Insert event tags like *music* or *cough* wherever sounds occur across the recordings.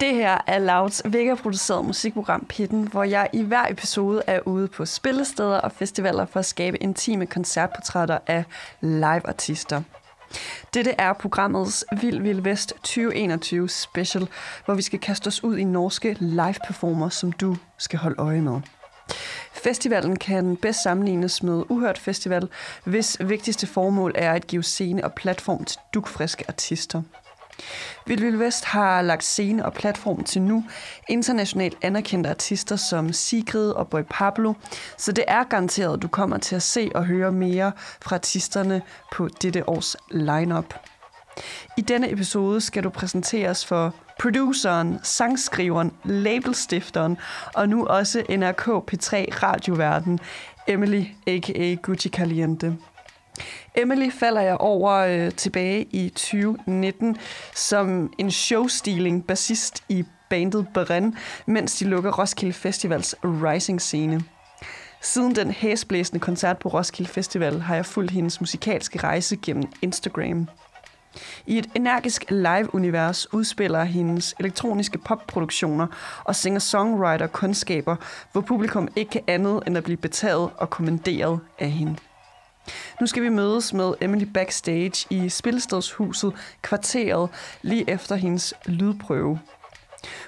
Det her er Louds Vega-produceret musikprogram Pitten, hvor jeg i hver episode er ude på spillesteder og festivaler for at skabe intime koncertportrætter af live-artister. Dette er programmets Vild Vild Vest 2021 special, hvor vi skal kaste os ud i norske live-performer, som du skal holde øje med. Festivalen kan bedst sammenlignes med Uhørt Festival, hvis vigtigste formål er at give scene og platform til dukfriske artister. Vild Vild Vest har lagt scene og platform til nu internationalt anerkendte artister som Sigrid og Boy Pablo, så det er garanteret, at du kommer til at se og høre mere fra artisterne på dette års lineup. I denne episode skal du præsenteres for produceren, sangskriveren, labelstifteren og nu også NRK P3 radioverden Emily a.k.a. Gucci Caliente. Emily falder jeg over øh, tilbage i 2019 som en showstealing bassist i bandet Beren, mens de lukker Roskilde Festivals Rising-scene. Siden den hæsblæsende koncert på Roskilde Festival har jeg fulgt hendes musikalske rejse gennem Instagram. I et energisk live-univers udspiller hendes elektroniske popproduktioner og singer-songwriter-kundskaber, hvor publikum ikke kan andet end at blive betaget og kommanderet af hende. Nu skal vi mødes med Emily backstage i Spilstedshuset kvarteret lige efter hendes lydprøve.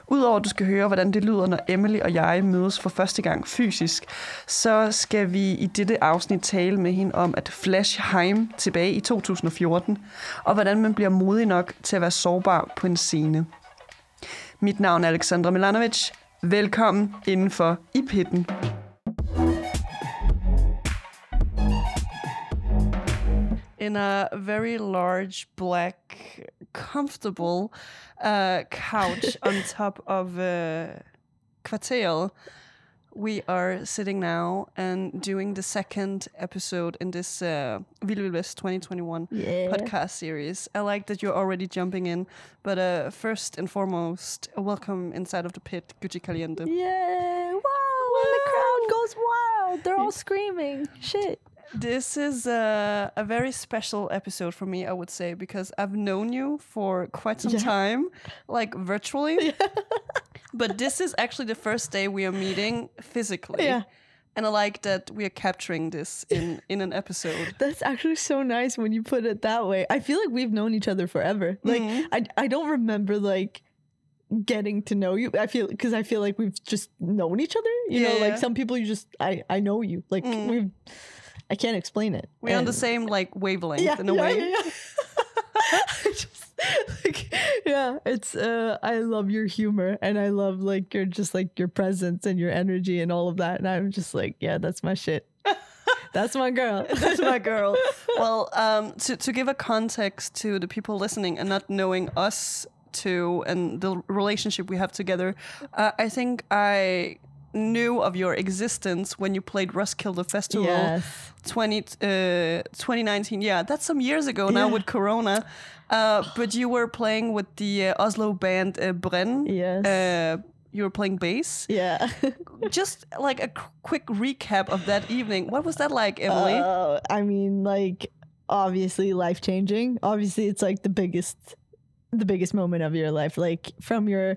Udover at du skal høre, hvordan det lyder, når Emily og jeg mødes for første gang fysisk, så skal vi i dette afsnit tale med hende om at flash heim tilbage i 2014, og hvordan man bliver modig nok til at være sårbar på en scene. Mit navn er Alexandra Milanovic. Velkommen indenfor i pitten. In a very large black comfortable uh, couch *laughs* on top of uh, Kvartel. We are sitting now and doing the second episode in this uh, Vild West 2021 Yeah. podcast series. I like that you're already jumping in, but uh, first and foremost, welcome inside of the pit, Gucci Caliente. Yeah! Wow! And the crowd goes wild. They're all screaming. Shit. This is a, a very special episode for me, I would say, because I've known you for quite some Yeah. time, like virtually. *laughs* but this is actually the first day we are meeting physically. Yeah. And I like that we are capturing this in, in an episode. *laughs* That's actually so nice when you put it that way. I feel like we've known each other forever. Like Mhm. I I don't remember like getting to know you. I feel because I feel like we've just known each other. You know, Yeah. like some people you just I I know you. Like Mm. we've I can't explain it. We're on the same like wavelength yeah, in a yeah, way. Yeah, *laughs* just, like, yeah, it's uh I love your humor and I love like your just like your presence and your energy and all of that. And I'm just like, yeah, that's my shit. *laughs* That's my girl. *laughs* That's my girl. Well, um, to, to give a context to the people listening and not knowing us two and the relationship we have together, uh, I think I knew of your existence when you played Roskilde Festival Yes. 20, uh, 2019. Yeah, that's some years ago now Yeah. with Corona. Uh, but you were playing with the uh, Oslo band uh, Bren. Yes. Uh, you were playing bass. Yeah. *laughs* Just like a qu- quick recap of that evening. What was that like, Emily? Uh, I mean, like obviously life changing. Obviously, it's like the biggest, the biggest moment of your life. Like from your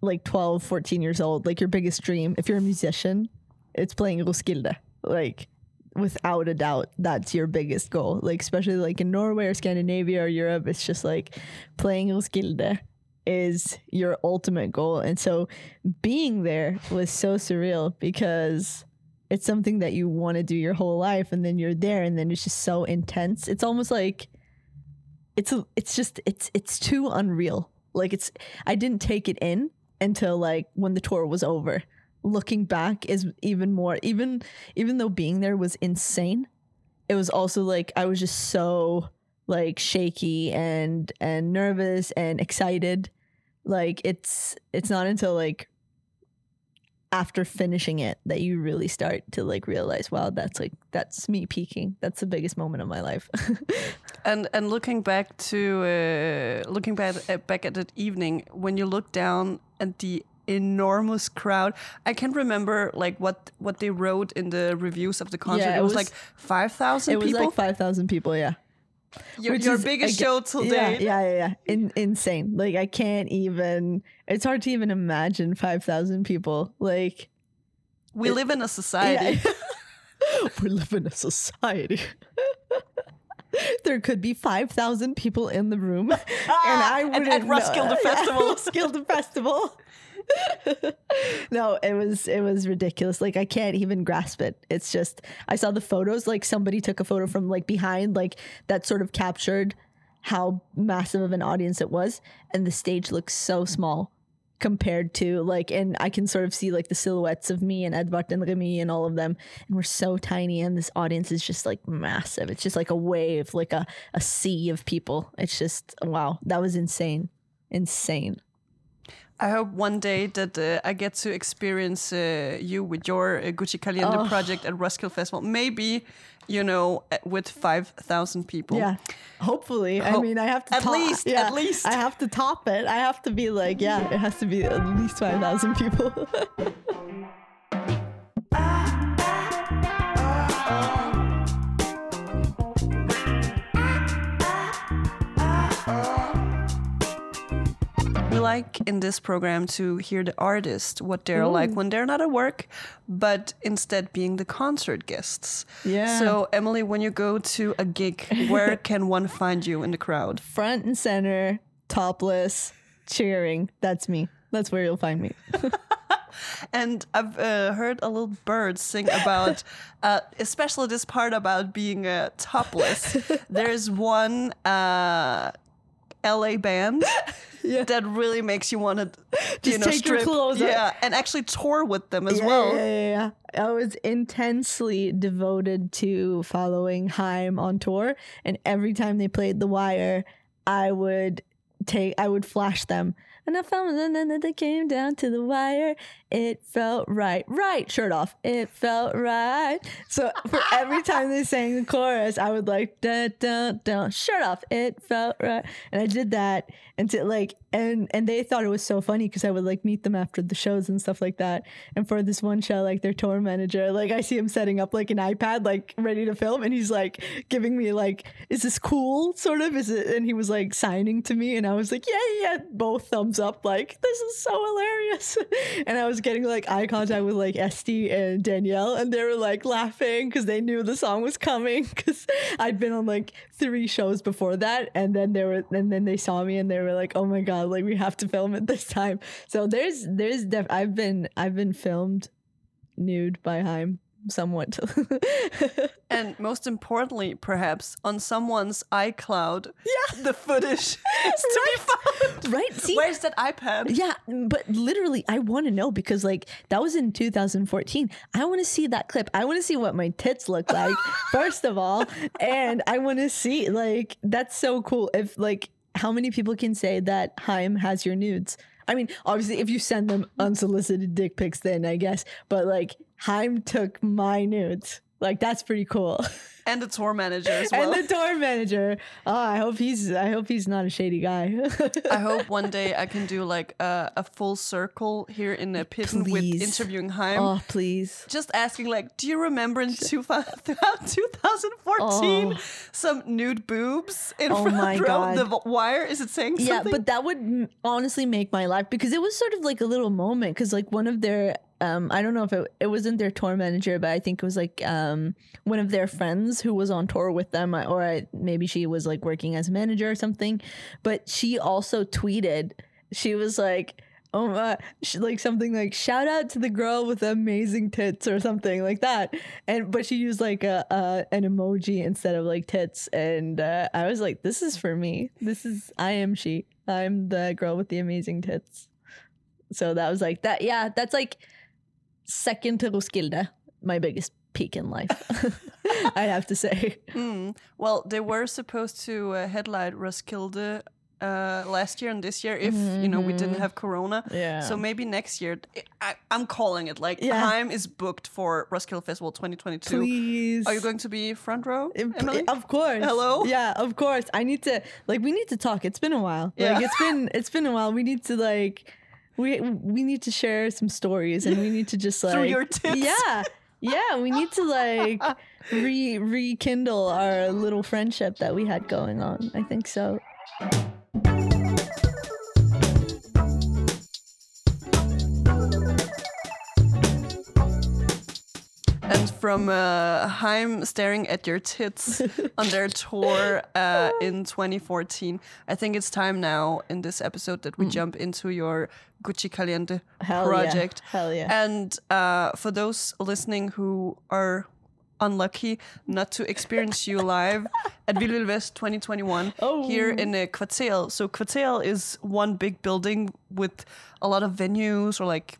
like 12, 14 years old, like your biggest dream. If you're a musician, it's playing Roskilde. Like without a doubt, that's your biggest goal. Like especially like in Norway or Scandinavia or Europe, it's just like playing Roskilde is your ultimate goal. And so being there was so surreal because it's something that you want to do your whole life and then you're there and then it's just so intense. It's almost like it's it's just it's it's too unreal. Like it's I didn't take it in until like when the tour was over. Looking back is even more even even though being there was insane. It was also like I was just so like shaky and and nervous and excited. Like it's it's not until like after finishing it that you really start to like realize, wow, that's like that's me peaking. That's the biggest moment of my life. *laughs* And and looking back to uh, looking back at, back at that evening, when you look down at the enormous crowd, I can't remember like what what they wrote in the reviews of the concert. Yeah, it, it was, was- like five thousand it was people. like five thousand people, yeah. Your which your is, biggest aga- show till Yeah, date. yeah, yeah, yeah. In, insane. Like I can't even. It's hard to even imagine five thousand people. Like We live in a society. Yeah. *laughs* *laughs* we live in a society. *laughs* there could be five thousand people in the room, ah, and I wouldn't at Roskilde Festival. Roskilde Festival. *laughs* no, it was it was ridiculous. Like I can't even grasp it. It's just I saw the photos. Like somebody took a photo from like behind, like that sort of captured how massive of an audience it was, and the stage looks so small compared to like and I can sort of see like the silhouettes of me and Edvard and Remy and all of them and we're so tiny and this audience is just like massive. It's just like a wave, like a, a sea of people. It's just wow, that was insane. Insane. I hope one day that uh, I get to experience uh, you with your uh, Gucci Caliente Oh. project at Roskilde Festival. Maybe, you know, uh, with 5,000 people. Yeah. Hopefully. I mean I have to at top- least, yeah, at least. I have to top it. I have to be like, yeah, it has to be at least five thousand people. *laughs* Like in this program to hear the artist, what they're like when they're not at work, but instead being the concert guests. Yeah. So, Emily, when you go to a gig, *laughs* where can one find you in the crowd? Front and center, topless, cheering. That's me. That's where you'll find me. *laughs* And I've uh, heard a little bird sing about, *laughs* uh, especially this part about being uh, topless. There's one uh, LA band *laughs* Yeah. that really makes you want to, you Just know, take your strip. clothes off. yeah, and actually tour with them as Yeah, well. Yeah, yeah, yeah. I was intensely devoted to following Haim on tour, and every time they played The Wire, I would take, I would flash them. And I found and then they came down to the wire. It felt right, right, shirt off. It felt right. So for every time they *laughs* sang the chorus, I would like da da da, shirt off. It felt right, and I did that until like and and they thought it was so funny because I would like meet them after the shows and stuff like that. And for this one show, like their tour manager, like I see him setting up like an iPad, like ready to film, and he's like giving me like, "Is this cool?" Sort of. Is it? And he was like signing to me, and I was like, "Yeah, yeah," yeah," both thumbs up, like this is so hilarious. *laughs* and I was getting like eye contact with like Este and Danielle, and they were like laughing because they knew the song was coming because *laughs* I'd been on like three shows before that, and then they were, and then they saw me, and they were like, "Oh my god, like we have to film it this time." So there's there's def- I've been I've been filmed nude by Haim somewhat. *laughs* And most importantly, perhaps on someone's iCloud, yeah. the footage is to be found. right? See, Where's that iPad? Yeah, but literally, I want to know because like that was in 2014. I want to see that clip. I want to see what my tits look like *laughs* first of all, and I want to see like that's so cool. If like how many people can say that Haim has your nudes? I mean, obviously, if you send them unsolicited dick pics, then I guess. But like Haim took my nudes. Like that's pretty cool. *laughs* And the tour manager as well. and the tour manager. Oh, I hope he's. I hope he's not a shady guy. I *laughs* hope one day I can do like a, a full circle here in the Pitten with interviewing Haim. oh, please. Just asking, like, do you remember in two, *laughs* throughout 2014 Oh. some nude boobs in Oh front my row God. of the wire? Is it saying something? Yeah, but that would honestly make my life because it was sort of like a little moment because like one of their um I don't know if it, it wasn't their tour manager but I think it was like um one of their friends who was on tour with them or I, maybe she was like working as a manager or something. But she also tweeted she was like oh my she, like something like shout out to the girl with the amazing tits or something like that. And but she used like a, a an emoji instead of like tits. And uh, i was like this is for me. This is i am she. I'm the girl with the amazing tits. So that was like that yeah that's like second to roskilde my biggest peak in life *laughs* *laughs* i'd have to say Mm. Well, they were supposed to uh, headline Roskilde uh, last year and this year if you know we didn't have Corona. Mm-hmm. Yeah. So maybe next year, I, I'm calling it like Yeah. Haim is booked for Roskilde Festival 2022. Please. Are you going to be front row, Emily? Of course. Hello? Yeah, of course. I need to like we need to talk. It's been a while. Yeah. Like it's *laughs* been it's been a while. We need to like we we need to share some stories and we need to just like Through your tits. Yeah. Yeah, we need to like *laughs* re rekindle our little friendship that we had going on. I think so. From uh, Haim staring at your tits on their *laughs* tour uh, in 2014, I think it's time now in this episode that we jump into your Gucci Caliente Mm. Hell project. Yeah. Hell yeah. And uh, for those listening who are unlucky not to experience you live at Vildvild West 2021 *laughs* Oh. here in a Kvartel. So Kvartel is one big building with a lot of venues or like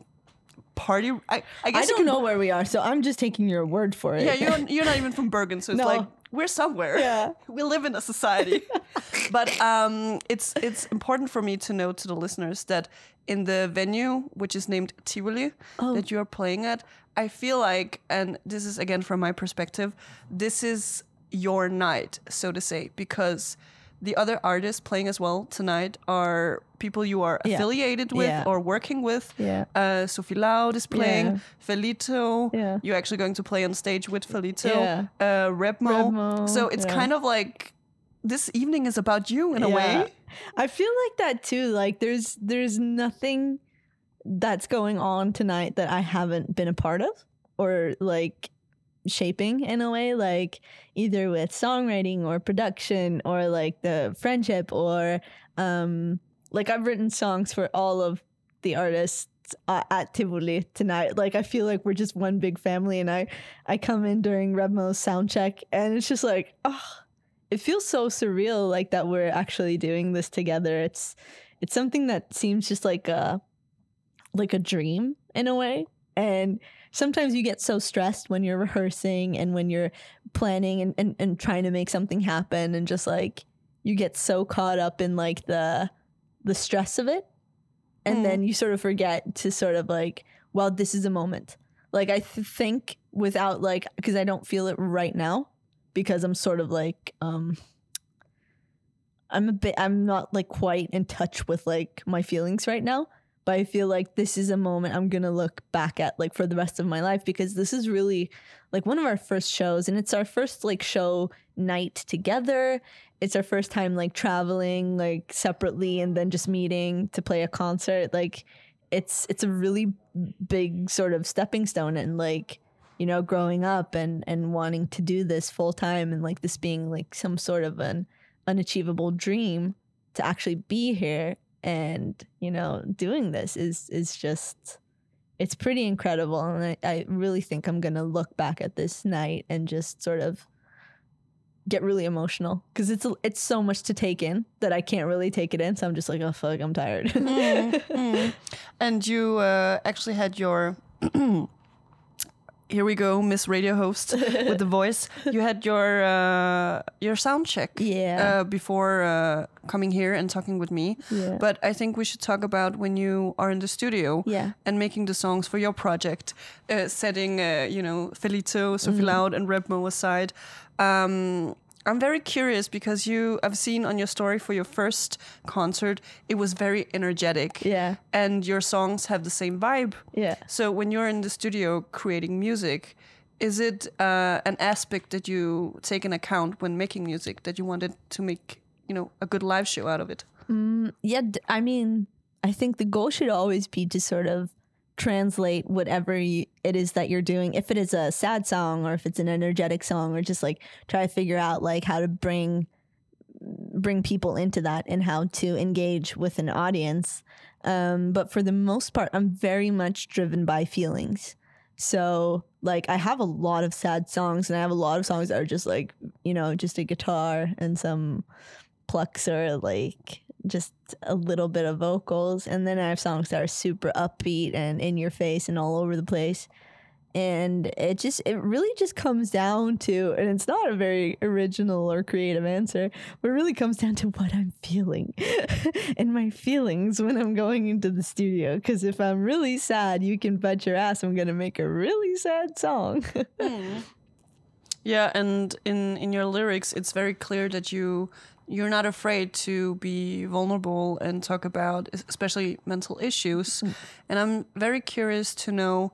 party. I, I guess I don't can- know where we are, so I'm just taking your word for it. Yeah, you're *laughs* you're not even from Bergen, so it's No. like we're somewhere. Yeah. *laughs* we live in a society. *laughs* but um, it's it's important for me to know to the listeners that in the venue, which is named Tivoli, Oh. that you are playing at, I feel like, and this is again from my perspective, this is your night, so to say, because the other artists playing as well tonight are people you are Yeah. affiliated with Yeah. or working with. Yeah. Uh, Sophie Loud is playing. Yeah. Felito. Yeah. You're actually going to play on stage with Felito. Yeah. Uh, Rebmo. Rebmo, So it's kind of like this evening is about you in a way. I feel like that too. Like there's there's nothing that's going on tonight that I haven't been a part of or like shaping in a way like either with songwriting or production or like the friendship or um like I've written songs for all of the artists uh, at Tivoli tonight. Like I feel like we're just one big family and I I come in during Rebmo's sound check and it's just like oh it feels so surreal like that we're actually doing this together it's it's something that seems just like a like a dream in a way and sometimes you get so stressed when you're *laughs* rehearsing and when you're planning and, and, and trying to make something happen and just like you get so caught up in like the the stress of it. And Mm. then you sort of forget to sort of like well this is a moment. Like i th- think without like because i don't feel it right now because i'm sort of like um i'm a bit i'm not like quite in touch with like my feelings right now but i feel like this is a moment i'm gonna look back at like for the rest of my life because this is really like one of our first shows and it's our first like show night together. It's our first time like traveling like separately and then just meeting to play a concert. Like it's it's a really big sort of stepping stone and like you know growing up and and wanting to do this full time and like this being like some sort of an unachievable dream to actually be here and you know doing this is is just it's pretty incredible and I, I really think i'm gonna look back at this night and just sort of get really emotional because it's it's so much to take in that i can't really take it in so i'm just like oh fuck i'm tired Mm, *laughs* mm. And you uh, actually had your. *clears throat* Here we go, Miss Radio host with the *laughs* voice. You had your uh, your sound check Yeah. uh, before uh, coming here and talking with me. Yeah. But I think we should talk about when you are in the studio Yeah. and making the songs for your project, uh, setting, uh, you know, Felito, Sophie Loud, and Rebmo aside. Um, I'm very curious because you, I've seen on your story for your first concert, it was very energetic. Yeah. And your songs have the same vibe. Yeah. So when you're in the studio creating music, is it uh, an aspect that you take in account when making music that you wanted to make, you know, a good live show out of it? Yeah, d- I mean, I think the goal should always be to sort of translate whatever you, it is that you're doing. If it is a sad song or if it's an energetic song or just like try to figure out like how to bring bring people into that and how to engage with an audience. Um, but for the most part, I'm very much driven by feelings. So like I have a lot of sad songs and I have a lot of songs that are just like, you know, just a guitar and some plucks or like just a little bit of vocals and then I have songs that are super upbeat and in your face and all over the place. and it just it really just comes down to and it's not a very original or creative answer but it really comes down to what i'm feeling *laughs* and my feelings when i'm going into the studio. Because if i'm really sad you can bet your ass i'm gonna make a really sad song. *laughs* Yeah, and in in your lyrics, it's very clear that you you're not afraid to be vulnerable and talk about especially mental issues. And I'm very curious to know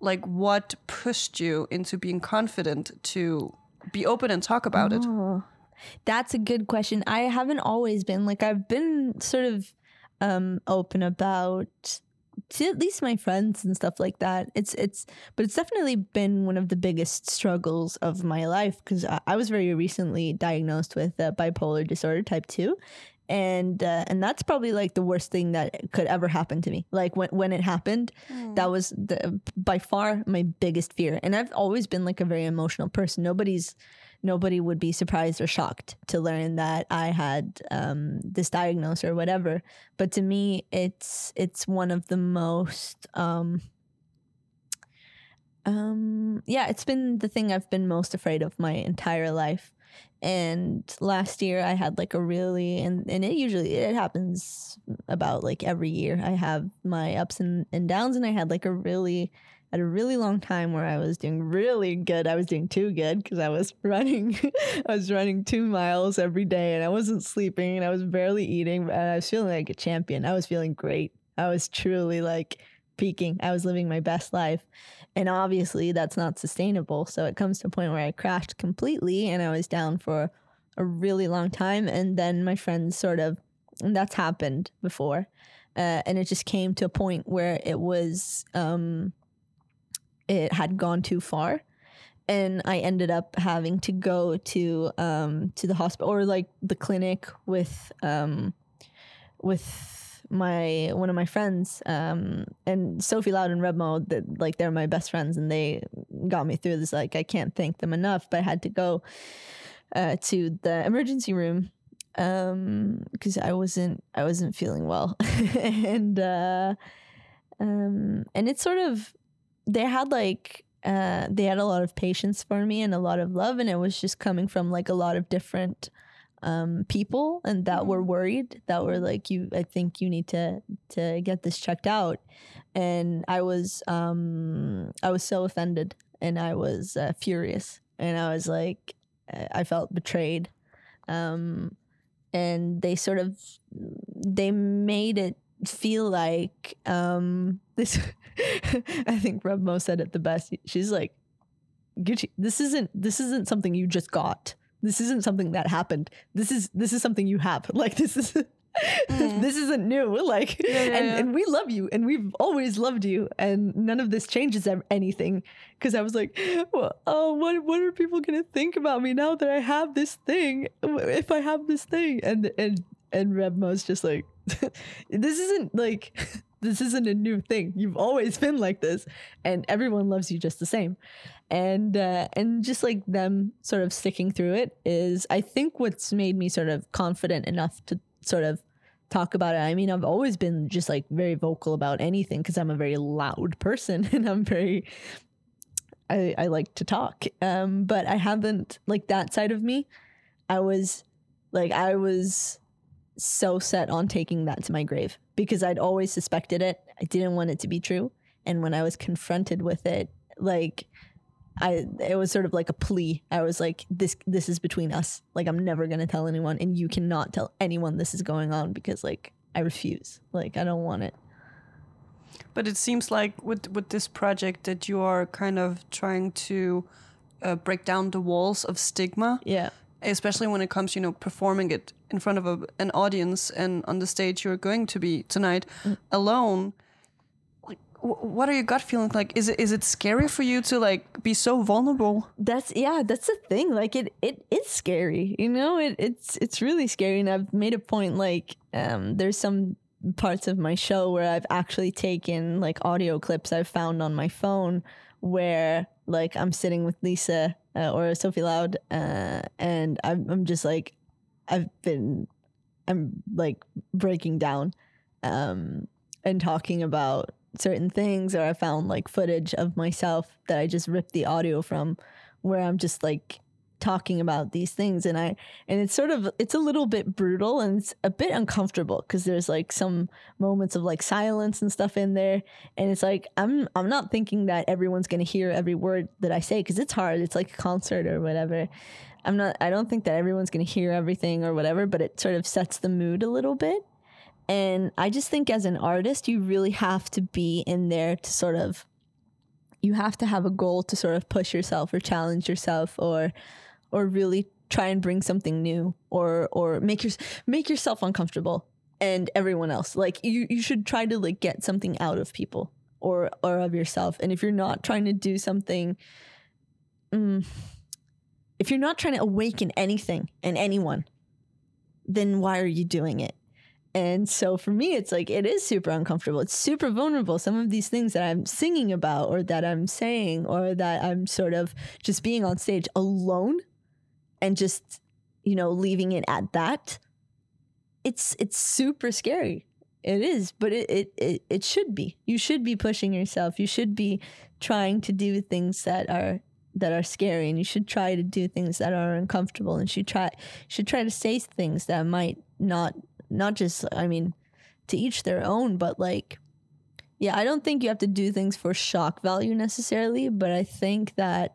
like what pushed you into being confident to be open and talk about it. Oh, that's a good question. I haven't always been like I've been sort of um open about to at least my friends and stuff like that. It's it's but it's definitely been one of the biggest struggles of my life because I, I was very recently diagnosed with uh, bipolar disorder type 2 and uh, and that's probably like the worst thing that could ever happen to me. Like when when it happened, that was the by far my biggest fear. And I've always been like a very emotional person. Nobody's nobody would be surprised or shocked to learn that I had um, this diagnosis or whatever. But to me, it's it's one of the most um, um, yeah, it's been the thing I've been most afraid of my entire life. And last year I had like a really and, and it usually it happens about like every year. I have my ups and, and downs and I had like a really at a really long time where I was doing really good. I was doing too good because I was running I was running two miles every day and I wasn't sleeping and I was barely eating and I was feeling like a champion. I was feeling great. I was truly like peaking. I was living my best life. And obviously, that's not sustainable. So it comes to a point where I crashed completely and I was down for a really long time. And then my friends sort of, and that's happened before. Uh, and it just came to a point where it was, um, it had gone too far. And I ended up having to go to um, to the hospital or like the clinic with um, with my one of my friends um and sophie loud and Rebmo that like they're my best friends and they got me through this like i can't thank them enough but i had to go uh to the emergency room um because i wasn't i wasn't feeling well *laughs* and uh um and it's sort of they had like uh they had a lot of patience for me and a lot of love and it was just coming from like a lot of different um, people and that were worried that were like you i think you need to to get this checked out. And i was um i was so offended and i was uh, furious and i was like uh, i felt betrayed. Um and they sort of they made it feel like um this *laughs* i think Mo said it the best she's like Gucci, this isn't this isn't something you just got this isn't something that happened. This is this is something you have. *laughs* Like this is *laughs* this isn't new. Like Mm. yeah, and yeah. and we love you and we've always loved you and none of this changes anything because I was like, well, oh, what what are people gonna think about me now that I have this thing? If I have this thing and and and Rebmo's just like, this isn't like this isn't a new thing. You've always been like this, and everyone loves you just the same. And uh, and just like them sort of sticking through it is, I think, what's made me sort of confident enough to sort of talk about it. I mean, I've always been just like very vocal about anything because I'm a very loud person *laughs* and I'm very I, I like to talk. Um, but I haven't like that side of me. I was like I was so set on taking that to my grave because I'd always suspected it. I didn't want it to be true. And when I was confronted with it, like I it was sort of like a plea. I was like, this this is between us. Like I'm never gonna tell anyone and you cannot tell anyone this is going on because like I refuse. Like I don't want it. But it seems like with with this project that you are kind of trying to uh, break down the walls of stigma, Yeah. Especially when it comes, you know, performing it in front of a, an audience and on the stage you're going to be tonight alone. Like, what are your gut feelings like? Is it is it scary for you to like be so vulnerable? That's yeah, that's the thing. Like it it is scary. You know, it it's it's really scary. And I've made a point like um there's some parts of my show where I've actually taken like audio clips I've found on my phone where like I'm sitting with Lisa uh, or Sophie Loud uh, and I'm I'm just like I've been I'm like breaking down um and talking about certain things or I found like footage of myself that I just ripped the audio from where I'm just like talking about these things and I and it's sort of it's a little bit brutal and it's a bit uncomfortable because there's like some moments of like silence and stuff in there and it's like I'm I'm not thinking that everyone's going to hear every word that I say cuz it's hard it's like a concert or whatever. I'm not I don't think that everyone's going to hear everything or whatever but it sort of sets the mood a little bit and I just think as an artist you really have to be in there to sort of you have to have a goal to sort of push yourself or challenge yourself or or really try and bring something new or or make your make yourself uncomfortable and everyone else like you you should try to like get something out of people or or of yourself and if you're not trying to do something mm, if you're not trying to awaken anything and anyone then why are you doing it and so for me, it's like it is super uncomfortable. It's super vulnerable. Some of these things that I'm singing about, or that I'm saying, or that I'm sort of just being on stage alone and just, you know, leaving it at that. It's it's super scary. It is, but it, it it it should be. You should be pushing yourself. You should be trying to do things that are that are scary and you should try to do things that are uncomfortable and should try should try to say things that might not not just I mean to each their own, but like yeah, I don't think you have to do things for shock value necessarily, but I think that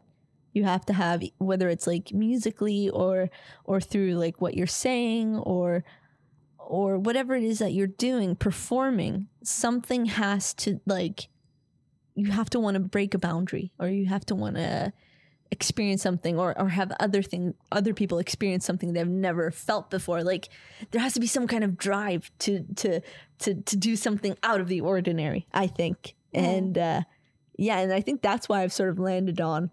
you have to have whether it's like musically or or through like what you're saying or or whatever it is that you're doing performing something has to like you have to want to break a boundary or you have to want to experience something or, or have other thing other people experience something they've never felt before like there has to be some kind of drive to to to to do something out of the ordinary i think Mm. and uh yeah and i think that's why i've sort of landed on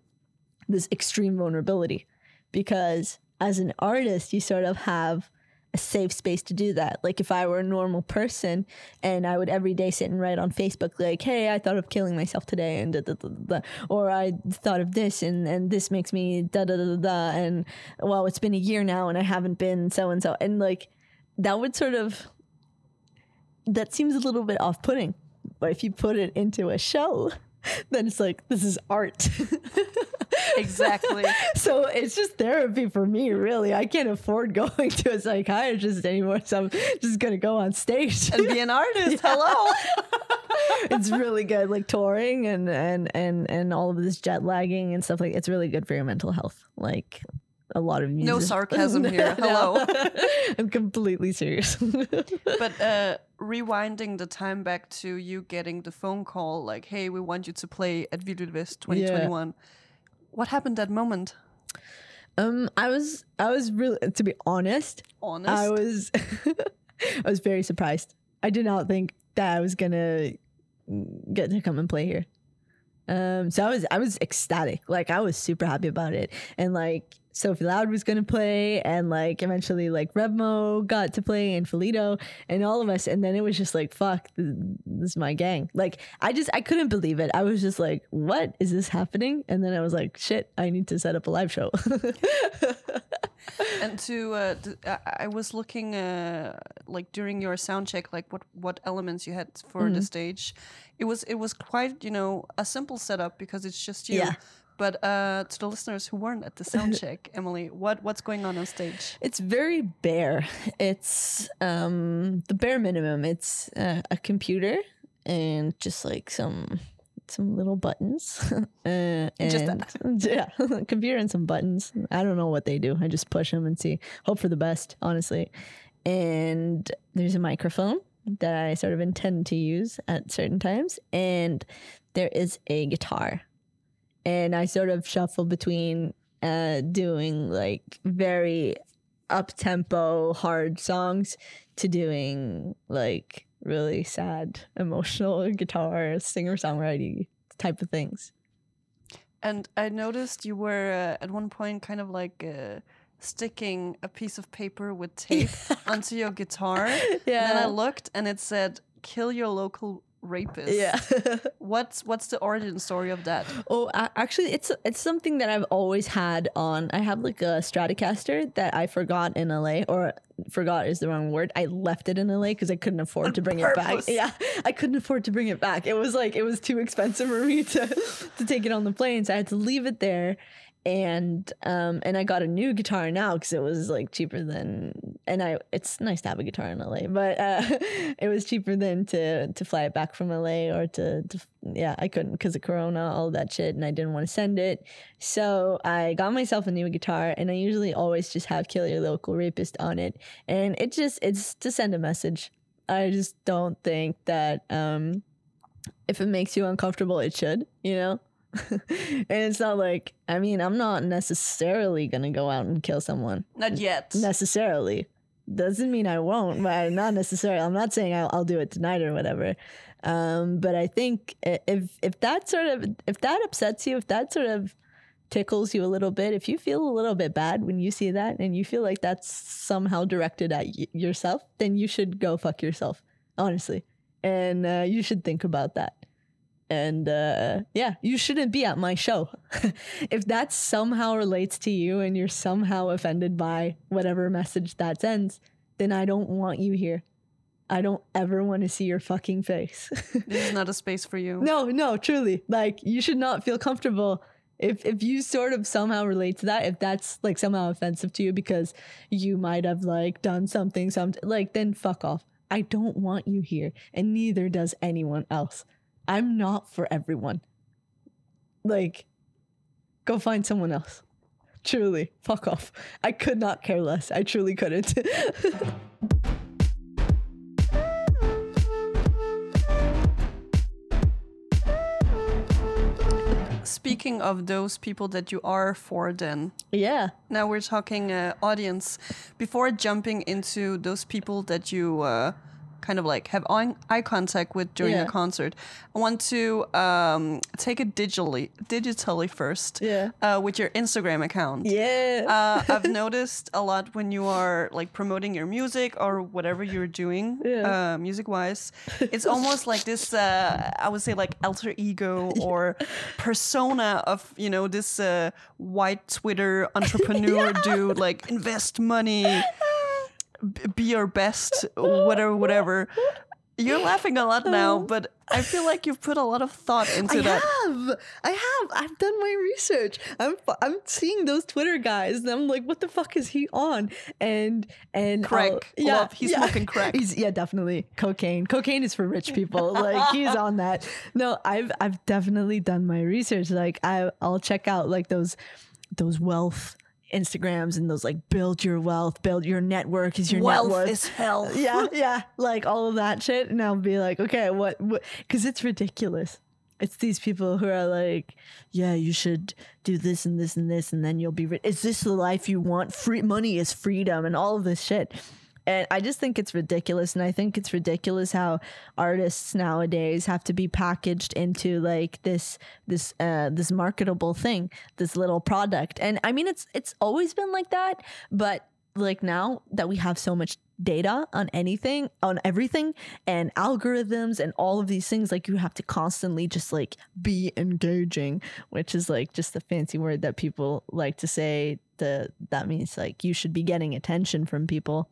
this extreme vulnerability because as an artist you sort of have a safe space to do that. Like if I were a normal person and I would every day sit and write on Facebook like, "Hey, I thought of killing myself today," and da, da, da, da, or I thought of this and and this makes me da da da da and well, it's been a year now and I haven't been so and so, and like that would sort of that seems a little bit off-putting. But if you put it into a show, *laughs* then it's like this is art. *laughs* Exactly. so it's just therapy for me, really. I can't afford *laughs* going to a psychiatrist anymore, so I'm just gonna go on stage. and be an artist. Hello. it's really good, like touring and and and and all of this jet lagging and stuff like. It's really good for your mental health. Like a lot of music. No sarcasm here. *laughs* Hello. *laughs* I'm completely serious. *laughs* but uh, rewinding the time back to you getting the phone call, like, "Hey, we want you to play at Vild Vild Vest 2021." What happened that moment? um, I was I was really to be honest. Honest. I was I was very surprised. I did not think that I was gonna get to come and play here. Um, so I was I was ecstatic. Like I was super happy about it. And like Sophie Loud was gonna play and like eventually like Rebmo got to play and Felito and all of us. And then it was just like, fuck, th- this is my gang. Like I just I couldn't believe it. I was just like, what is this happening? And then I was like, shit, I need to set up a live show. *laughs* and to uh, I- was looking uh, like during your sound check, like what what elements you had for Mm-hmm. the stage. It was it was quite you know a simple setup because it's just you. Yeah. But uh, to the listeners who weren't at the sound check, *laughs* Emily, what what's going on on stage? It's very bare. It's um the bare minimum. It's uh, a computer and just like some some little buttons. *laughs* uh, and Just that. Yeah, *laughs* computer and some buttons. I don't know what they do. I just push them and see. Hope for the best, honestly. And there's a microphone that I sort of intend to use at certain times, and there is a guitar and I sort of shuffle between uh, doing like very up tempo hard songs to doing like really sad emotional guitar singer songwriting type of things. And I noticed you were uh, at one point kind of like uh, sticking a piece of paper with tape *laughs* onto your guitar. yeah. And then I looked and it said, kill your local rapist. Yeah. *laughs* What's what's the origin story of that? Oh, a- actually, it's it's something that I've always had on. I have like a Stratocaster that I forgot in LA, or forgot is the wrong word. I left it in LA because I couldn't afford to bring it back. Yeah, I couldn't afford to bring it back. It was like it was too expensive for me to *laughs* to take it on the plane, so I had to leave it there. And um and I got a new guitar now because it was like cheaper than and I it's nice to have a guitar in LA, but uh, *laughs* it was cheaper than to to fly it back from LA or to, to yeah I couldn't because of Corona all that shit and I didn't want to send it, so I got myself a new guitar and I usually always just have Kill Your Local Rapist on it and it just it's to send a message. I just don't think that um if it makes you uncomfortable, it should you know. *laughs* and it's not like I mean I'm not necessarily gonna go out and kill someone Not yet. necessarily. Doesn't mean I won't, but not necessarily. I'm not saying I'll, I'll do it tonight or whatever. Um, but I think if if that sort of if that upsets you, if that sort of tickles you a little bit, if you feel a little bit bad when you see that and you feel like that's somehow directed at y- yourself, then you should go fuck yourself, honestly, and uh, you should think about that. And uh, yeah, you shouldn't be at my show. *laughs* if that somehow relates to you and you're somehow offended by whatever message that sends, then I don't want you here. I don't ever want to see your fucking face. *laughs* This is not a space for you. no, no, truly. Like you should not feel comfortable if if you sort of somehow relate to that, if that's like somehow offensive to you because you might have like done something some like then fuck off. I don't want you here and neither does anyone else. I'm not for everyone. Like go find someone else. Truly, fuck off. I could not care less. I truly couldn't. *laughs* Speaking of those people that you are for, then yeah. now we're talking uh, audience. Before jumping into those people that you uh, kind of like have eye eye contact with during Yeah. a concert, I want to um, take it digitally, digitally first. Yeah. Uh, with your Instagram account. Yeah. uh, I've *laughs* noticed a lot when you are like promoting your music or whatever you're doing, Yeah. uh, music wise. It's almost like this, uh, I would say, like alter ego *laughs* or persona of, you know, this uh, white Twitter *laughs* entrepreneur dude, like invest money, be your best, whatever, whatever. You're *laughs* laughing a lot now, but I feel like you've put a lot of thought into that. I that. have. I have. I've done my research. I'm I'm seeing those Twitter guys, and I'm like, what the fuck is he on? And and Crack. I'll- yeah, Love. He's yeah. smoking crack. He's yeah, definitely cocaine. Cocaine is for rich people. *laughs* Like he's on that. No, I've I've definitely done my research. Like I I'll check out like those those wealth Instagrams and those like build your wealth, build your network is your net Wealth worth. is health. *laughs* yeah, *laughs* yeah, like all of that shit, and I'll be like, okay, what? Because it's ridiculous. It's these people who are like, yeah, you should do this and this and this, and then you'll be rich. Is this the life you want? Free money is freedom, and all of this shit. And I just think it's ridiculous, and I think it's ridiculous how artists nowadays have to be packaged into like this this uh this marketable thing, this little product. And I mean, it's it's always been like that, but like now that we have so much data on anything on everything and algorithms and all of these things like you have to constantly just like be engaging which is like just a fancy word that people like to say the that means like you should be getting attention from people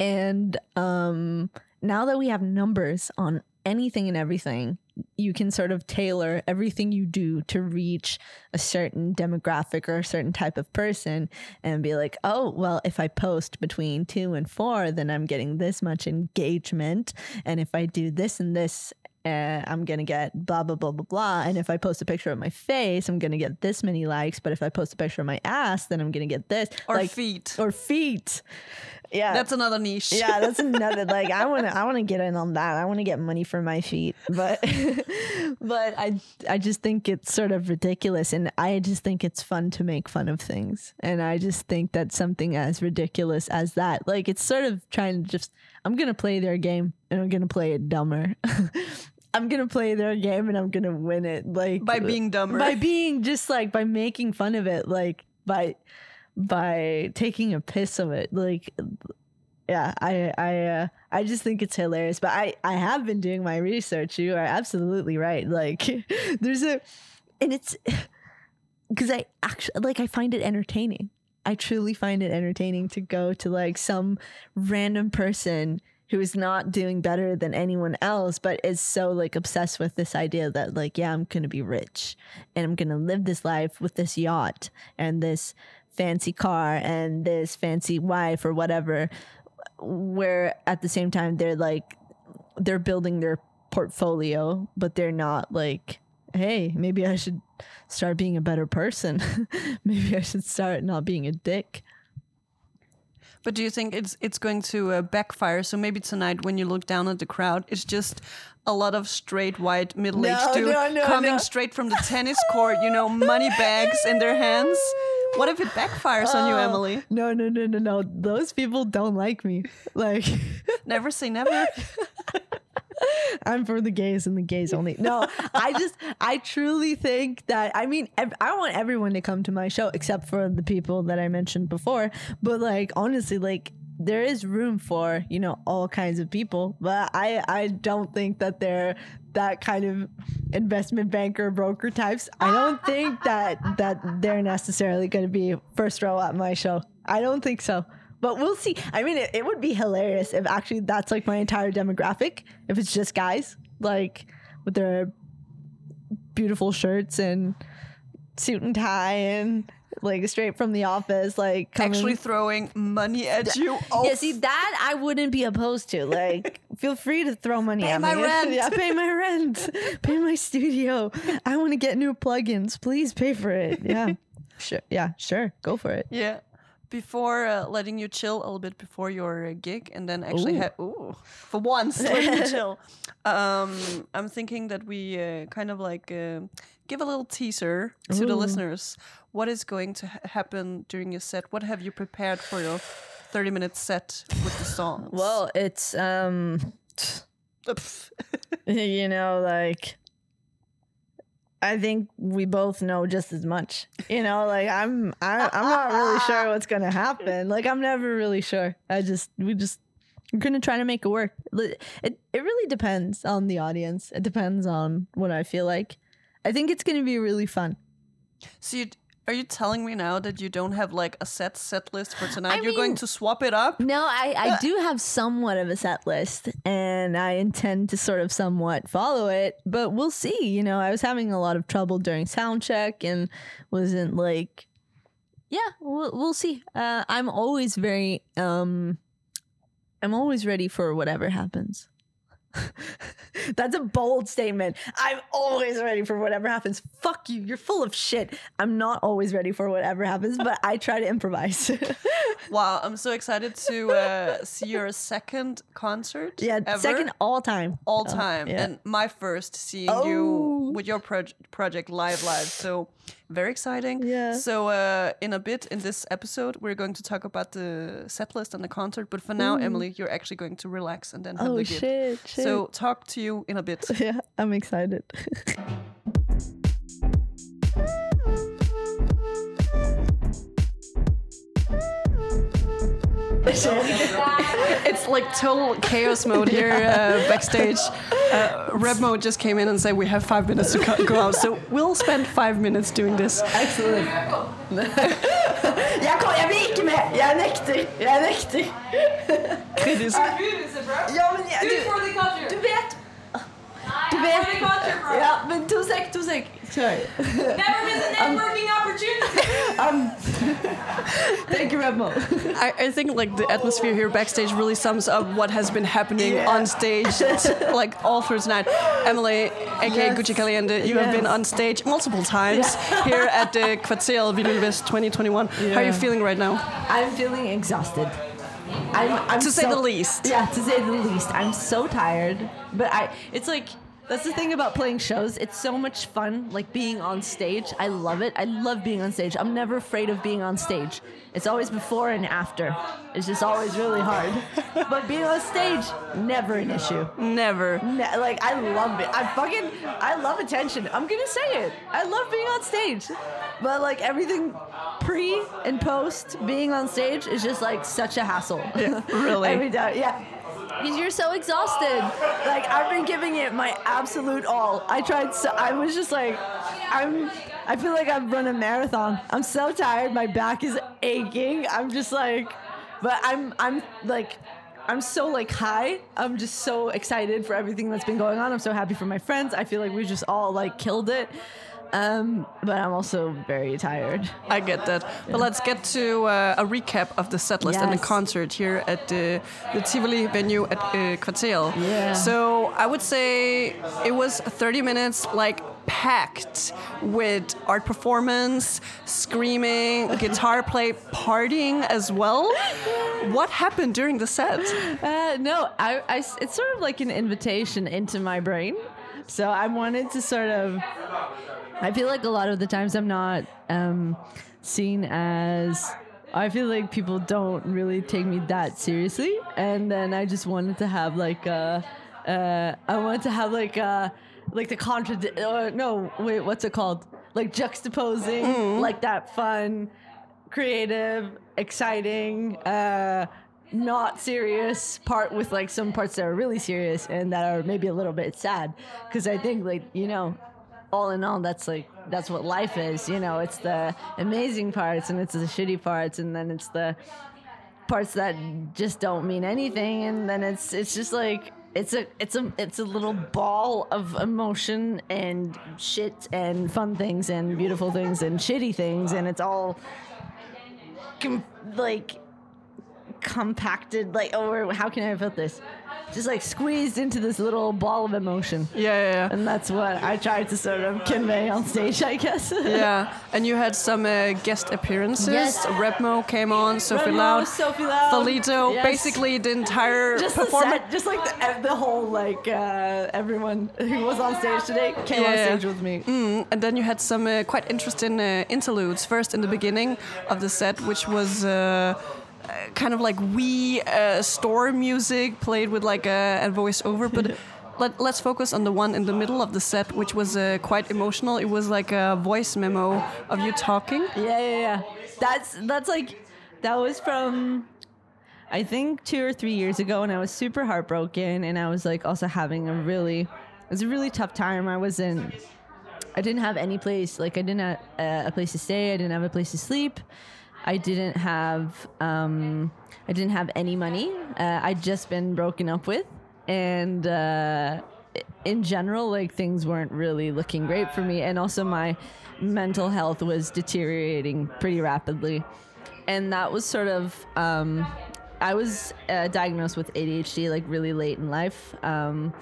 and um now that we have numbers on anything and everything you can sort of tailor everything you do to reach a certain demographic or a certain type of person and be like, oh, well, if I post between two and four, then I'm getting this much engagement. And if I do this and this, uh, I'm to get blah, blah, blah, blah, blah. And if I post a picture of my face, I'm to get this many likes. But if I post a picture of my ass, then I'm to get this. Or like, feet. Or feet. Yeah. That's another niche. yeah, that's *laughs* another like I want to I want to get in on that. I want to get money for my feet. But *laughs* but I I just think it's sort of ridiculous and I just think it's fun to make fun of things. And I just think that something as ridiculous as that, like it's sort of trying to just I'm going to play their game and I'm going to play it dumber. *laughs* I'm going to play their game and I'm going to win it like By being dumber. by being just like by making fun of it like by by taking a piss of it like yeah, I I uh, I just think it's hilarious. But I I have been doing my research. You are absolutely right. Like *laughs* there's a, and it's *sighs* because I actually like I find it entertaining. I truly find it entertaining to go to like some random person who is not doing better than anyone else, but is so like obsessed with this idea that like, yeah, I'm gonna be rich and I'm gonna live this life with this yacht and this fancy car and this fancy wife or whatever. Where at the same time they're like they're building their portfolio, but they're not like, hey, maybe I should start being a better person. *laughs* maybe I should start not being a dick. But do you think it's it's going to uh, backfire? So maybe tonight, when you look down at the crowd, it's just a lot of straight white middle-aged No, dude no, no, coming straight from the tennis court. You know, money *laughs* bags in their hands. What if it backfires on you, Oh, Emily? No, no, no, no, no. Those people don't like me. Like, Never say never. *laughs* *laughs* I'm for the gays and the gays only. No, I just, I truly think that, I mean, I want everyone to come to my show except for the people that I mentioned before. But, like, honestly, like, there is room for, you know, all kinds of people. But I, I don't think that they're that kind of investment banker broker types. I don't think that, that they're necessarily going to be first row at my show. I don't think so. But we'll see. I mean, it, it would be hilarious if actually that's like my entire demographic. If it's just guys, like with their beautiful shirts and suit and tie and like straight from the office, like coming. Actually throwing money at you. Oh, yeah, see that I wouldn't be opposed to. Like, *laughs* feel free to throw money Pay at my me. *laughs* rent. yeah, pay my rent. pay my studio. I want to get new plugins. Please pay for it. Yeah, *laughs* sure. Yeah, sure. Go for it. Yeah. Before uh, letting you chill a little bit before your uh, gig, and then actually, Ooh. ha- ooh, for once, letting you *laughs* chill. Um, I'm thinking that we uh, kind of like uh, give a little teaser to the listeners. What is going to ha- happen during your set? What have you prepared for your 30 minute set with the songs? Well, it's um. *laughs* *laughs* You know, like I think we both know just as much. You know, like I'm I, I'm not really sure what's gonna happen. Like I'm never really sure. I just we just we're gonna try to make it work. It it really depends on the audience. It depends on what I feel like. I think it's gonna be really fun. so, you, are you telling me now that you don't have like a set set list for tonight? I You're going to swap it up? No, I, I do have somewhat of a set list and I intend to sort of somewhat follow it, but we'll see. You know, I was having a lot of trouble during sound check and wasn't like, yeah, we'll, we'll see. Uh, I'm always very, um, I'm always ready for whatever happens. *laughs* That's a bold statement. I'm always ready for whatever happens. Fuck you. You're full of shit. I'm not always ready for whatever happens, but I try to improvise. *laughs* Wow, I'm so excited to uh, see your second concert. Yeah, ever, second all time. all Uh, time, yeah. and my first seeing Oh. you with your proj- project live, live. So very exciting. Yeah. So uh, in a bit in this episode, we're going to talk about the set list and the concert. But for now, Emily, you're actually going to relax and then have Oh the gig. shit, shit. So talk to you in a bit. *laughs* yeah, I'm excited. *laughs* it's like total chaos mode here *laughs* uh, backstage. Uh, Rebmo just came in and said we have five minutes to go out, so we'll spend five minutes doing this. Excellent. jeg, kom, jeg blir ikke med! Jeg nekter! Jeg nekter! Kritisk. Ja, men jeg, du, du vet Du vet Ja, men to sek, to sek. Sorry. Never miss a networking opportunity. Um, *laughs* thank you, Rebmo. I, I think like the atmosphere here backstage really sums up what has been happening Yeah. on stage, like all through tonight. Emily, aka Yes. Gucci Caliente, you have been on stage multiple times here *laughs* at the Kvartel Vinyl West 2021. How are you feeling right now? I'm feeling exhausted. I'm, I'm To say so- the least. Yeah, to say the least. I'm so tired. But I it's like That's the thing about playing shows. It's so much fun, like being on stage. I love it. I love being on stage. I'm never afraid of being on stage. It's always before and after. It's just always really hard. but being on stage, never an issue. Never. Ne- like I love it. I fucking I love attention. I'm gonna say it. I love being on stage, but like everything pre and post being on stage is just like such a hassle. really? *laughs* Every time, yeah. Because you're so exhausted. Like I've been giving it my absolute all. I tried. So I was just like, I'm. I feel like I've run a marathon. I'm so tired. My back is aching. I'm just like, but I'm. I'm like. I'm so like high. I'm just so excited for everything that's been going on. I'm so happy for my friends. I feel like we just all like killed it. Um, but I'm also very tired. I get that. But let's get to uh, a recap of the set list and the concert here at the, the Tivoli venue at uh. Yeah. So I would say it was 30 minutes like packed with art performance, screaming, *laughs* guitar play, partying as well. What happened during the set? Uh, no, I, I, it's sort of like an invitation into my brain. So I wanted to sort of. I feel like a lot of the times I'm not um, seen as. I feel like people don't really take me that seriously, and then I just wanted to have like a. Uh, I wanted to have like a, like the contradict. Uh, no, wait, what's it called? Like juxtaposing, like that fun, creative, exciting, uh, not serious part with like some parts that are really serious and that are maybe a little bit sad. Because I think like you know, all in all, that's like that's what life is. You know, it's the amazing parts and it's the shitty parts, and then it's the parts that just don't mean anything, and then it's it's just like. It's a it's a it's a little ball of emotion and shit and fun things and beautiful things and shitty things and it's all com- like compacted like or how can I put this? Just like squeezed into this little ball of emotion. Yeah, yeah, yeah. And that's what I tried to sort of convey on stage, I guess. *laughs* Yeah, and you had some uh, guest appearances. Yes. Rebmo came on, Sophie Remo, Loud, Sophie Loud, Felito. yes. Basically, the entire *laughs* just performance. just like the, the whole like uh, everyone who was on stage today came Yeah. on stage with me. Mm, and then you had some uh, quite interesting uh, interludes. First, in the beginning of the set, which was uh, kind of like Wii uh, store music played with like a, a voiceover. But *laughs* let, let's focus on the one in the middle of the set, which was uh, quite emotional. It was like a voice memo of you talking. Yeah, yeah, yeah. That's that's like that was from I think two or three years ago, and I was super heartbroken, and I was like also having a really it was a really tough time. I was in I didn't have any place like I didn't have uh, a place to stay. I didn't have a place to sleep. I didn't have um, I didn't have any money. Uh, I'd just been broken up with, and uh, in general, like things weren't really looking great for me. And also, my mental health was deteriorating pretty rapidly, and that was sort of. Um, I was uh, diagnosed with ADHD like really late in life, um,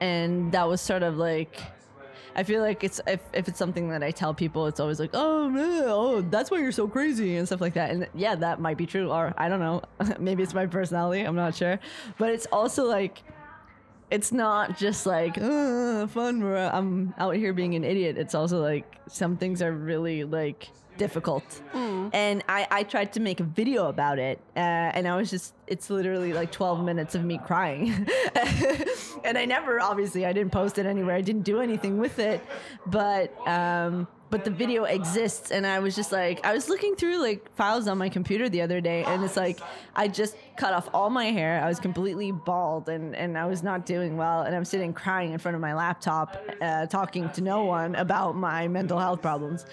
and that was sort of like I feel like it's if, if it's something that I tell people, it's always like, oh man, oh that's why you're so crazy and stuff like that. And yeah, that might be true, or I don't know, *laughs* maybe it's my personality. I'm not sure, but it's also like. It's not just like uh, fun I'm out here being an idiot. It's also like some things are really like difficult. And I, I tried to make a video about it, uh, and I was just, it's literally like 12 minutes of me crying. *laughs* and I never, obviously, I didn't post it anywhere. I didn't do anything with it. But, um, but the video exists, and I was just like, I was looking through like files on my computer the other day, and it's like, I just cut off all my hair. I was completely bald, and, and I was not doing well. And I'm sitting crying in front of my laptop, uh, talking to no one about my mental health problems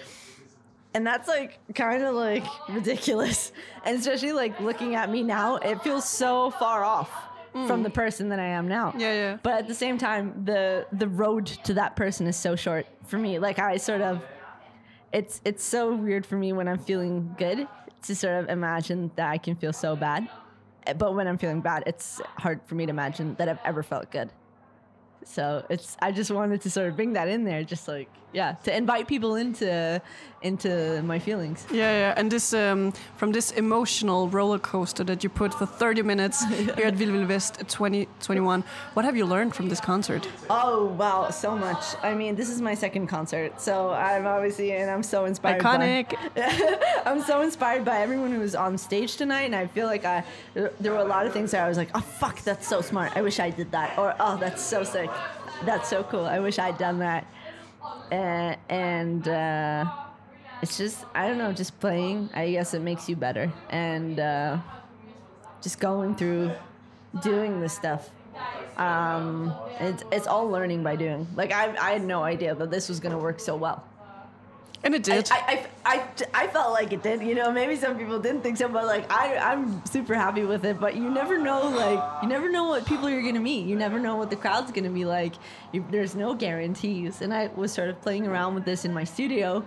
and that's like kind of like ridiculous and especially like looking at me now it feels so far off from the person that i am now Yeah, yeah. but at the same time the the road to that person is so short for me like i sort of it's it's so weird for me when i'm feeling good to sort of imagine that i can feel so bad. Eh, but when i'm feeling bad it's hard for me to imagine that i've ever felt good. So it's I just wanted to sort of bring that in there, just like yeah, to invite people into into my feelings. Yeah, yeah. And this um, from this emotional roller coaster that you put for 30 minutes *laughs* here at Vild Vild Vest 2021. What have you learned from this concert? Oh wow, so much. I mean, this is my second concert, so I'm obviously and I'm so inspired. Iconic. By, *laughs* I'm so inspired by everyone who was on stage tonight, and I feel like I there were a lot of things that I was like, oh fuck, that's so smart. I wish I did that, or oh, that's so sick. That's so cool. I wish I'd done that. Uh, and uh, it's just I don't know, just playing. I guess it makes you better, and uh, just going through doing this stuff. Um, it's it's all learning by doing. Like I I had no idea that this was gonna work so well. And it did. I, I, I, I felt like it did. You know, maybe some people didn't think so, but like I, I'm super happy with it. But you never know, like you never know what people you're gonna meet. You never know what the crowd's gonna be like. You, there's no guarantees. And I was sort of playing around with this in my studio,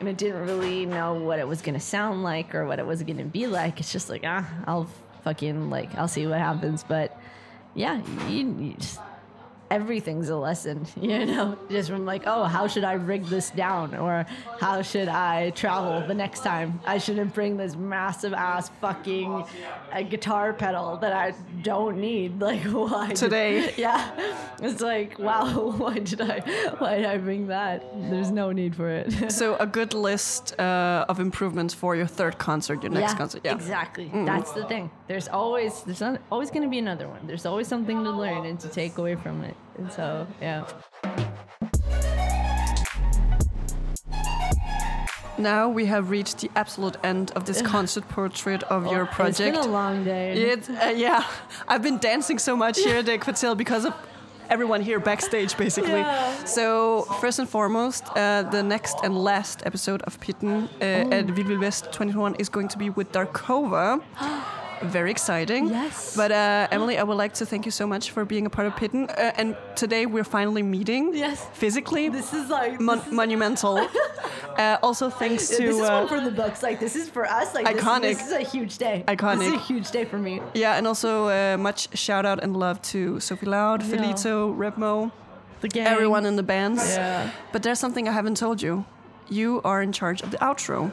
and I didn't really know what it was gonna sound like or what it was gonna be like. It's just like ah, I'll fucking like I'll see what happens. But yeah, you, you just everything's a lesson, *laughs* you know, just from like, oh, how should I rig this down? Or how should I travel the next time? I shouldn't bring this massive ass fucking uh, guitar pedal that I don't need. *laughs* Like, why? Today. *laughs* yeah. It's like, wow, why did I, why did I bring that? There's no need for it. so a good list uh, of improvements for your third concert, your next concert. Yeah. Exactly. That's the thing. There's always there's not, always going to be another one. There's always something to learn and to take away from it. And so, yeah. Now we have reached the absolute end of this concert portrait of your project. Oh, It's been a long day. It, uh, yeah, I've been dancing so much here at the because of everyone here backstage, basically. Yeah. So first and foremost, uh, the next and last episode of Pitten uh, at Vild Vild Vest 2021 is going to be with Darkova. *gasps* Very exciting. Yes. But uh, Emily, I would like to thank you so much for being a part of Pitten. Uh, and today we're finally meeting. Yes. Physically. This is like Mon- this is, monumental. *laughs* uh, also, thanks to this is uh, one for the books. Like this is for us. Like this- Iconic. This, is a huge day. Iconic. This is a huge day for me. Yeah, and also uh, much shout out and love to Sophie Loud, Yeah. Felito, Rebmo, The gang. everyone in the bands. Yeah. But there's something I haven't told you. You are in charge of the outro.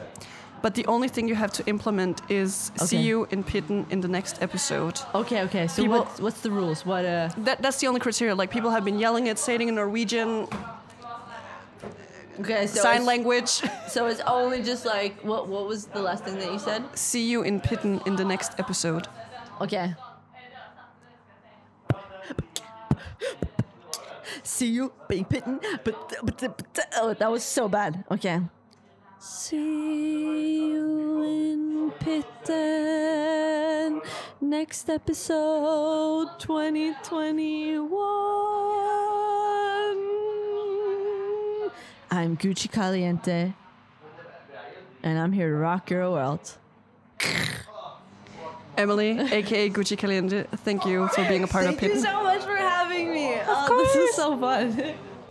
But the only thing you have to implement is see you in Pitten in the next episode. Okay. Okay. So People- what's what's the rules? What uh? That, that's the only criteria. Like people have been yelling it, saying in Norwegian, Okay. So sign language. *laughs* So it's only just like what what was the last thing that you said? see you in Pitten in the next episode. Okay. See you, being pitten, but, but, but oh, that was so bad. Okay. See you in Pitten next episode 2021. I'm Gucci Caliente, and I'm here to rock your world. Emily, aka Gucci Caliente, thank you for being a part Thank of you Pitten. so much for having me. Of oh, this is so fun.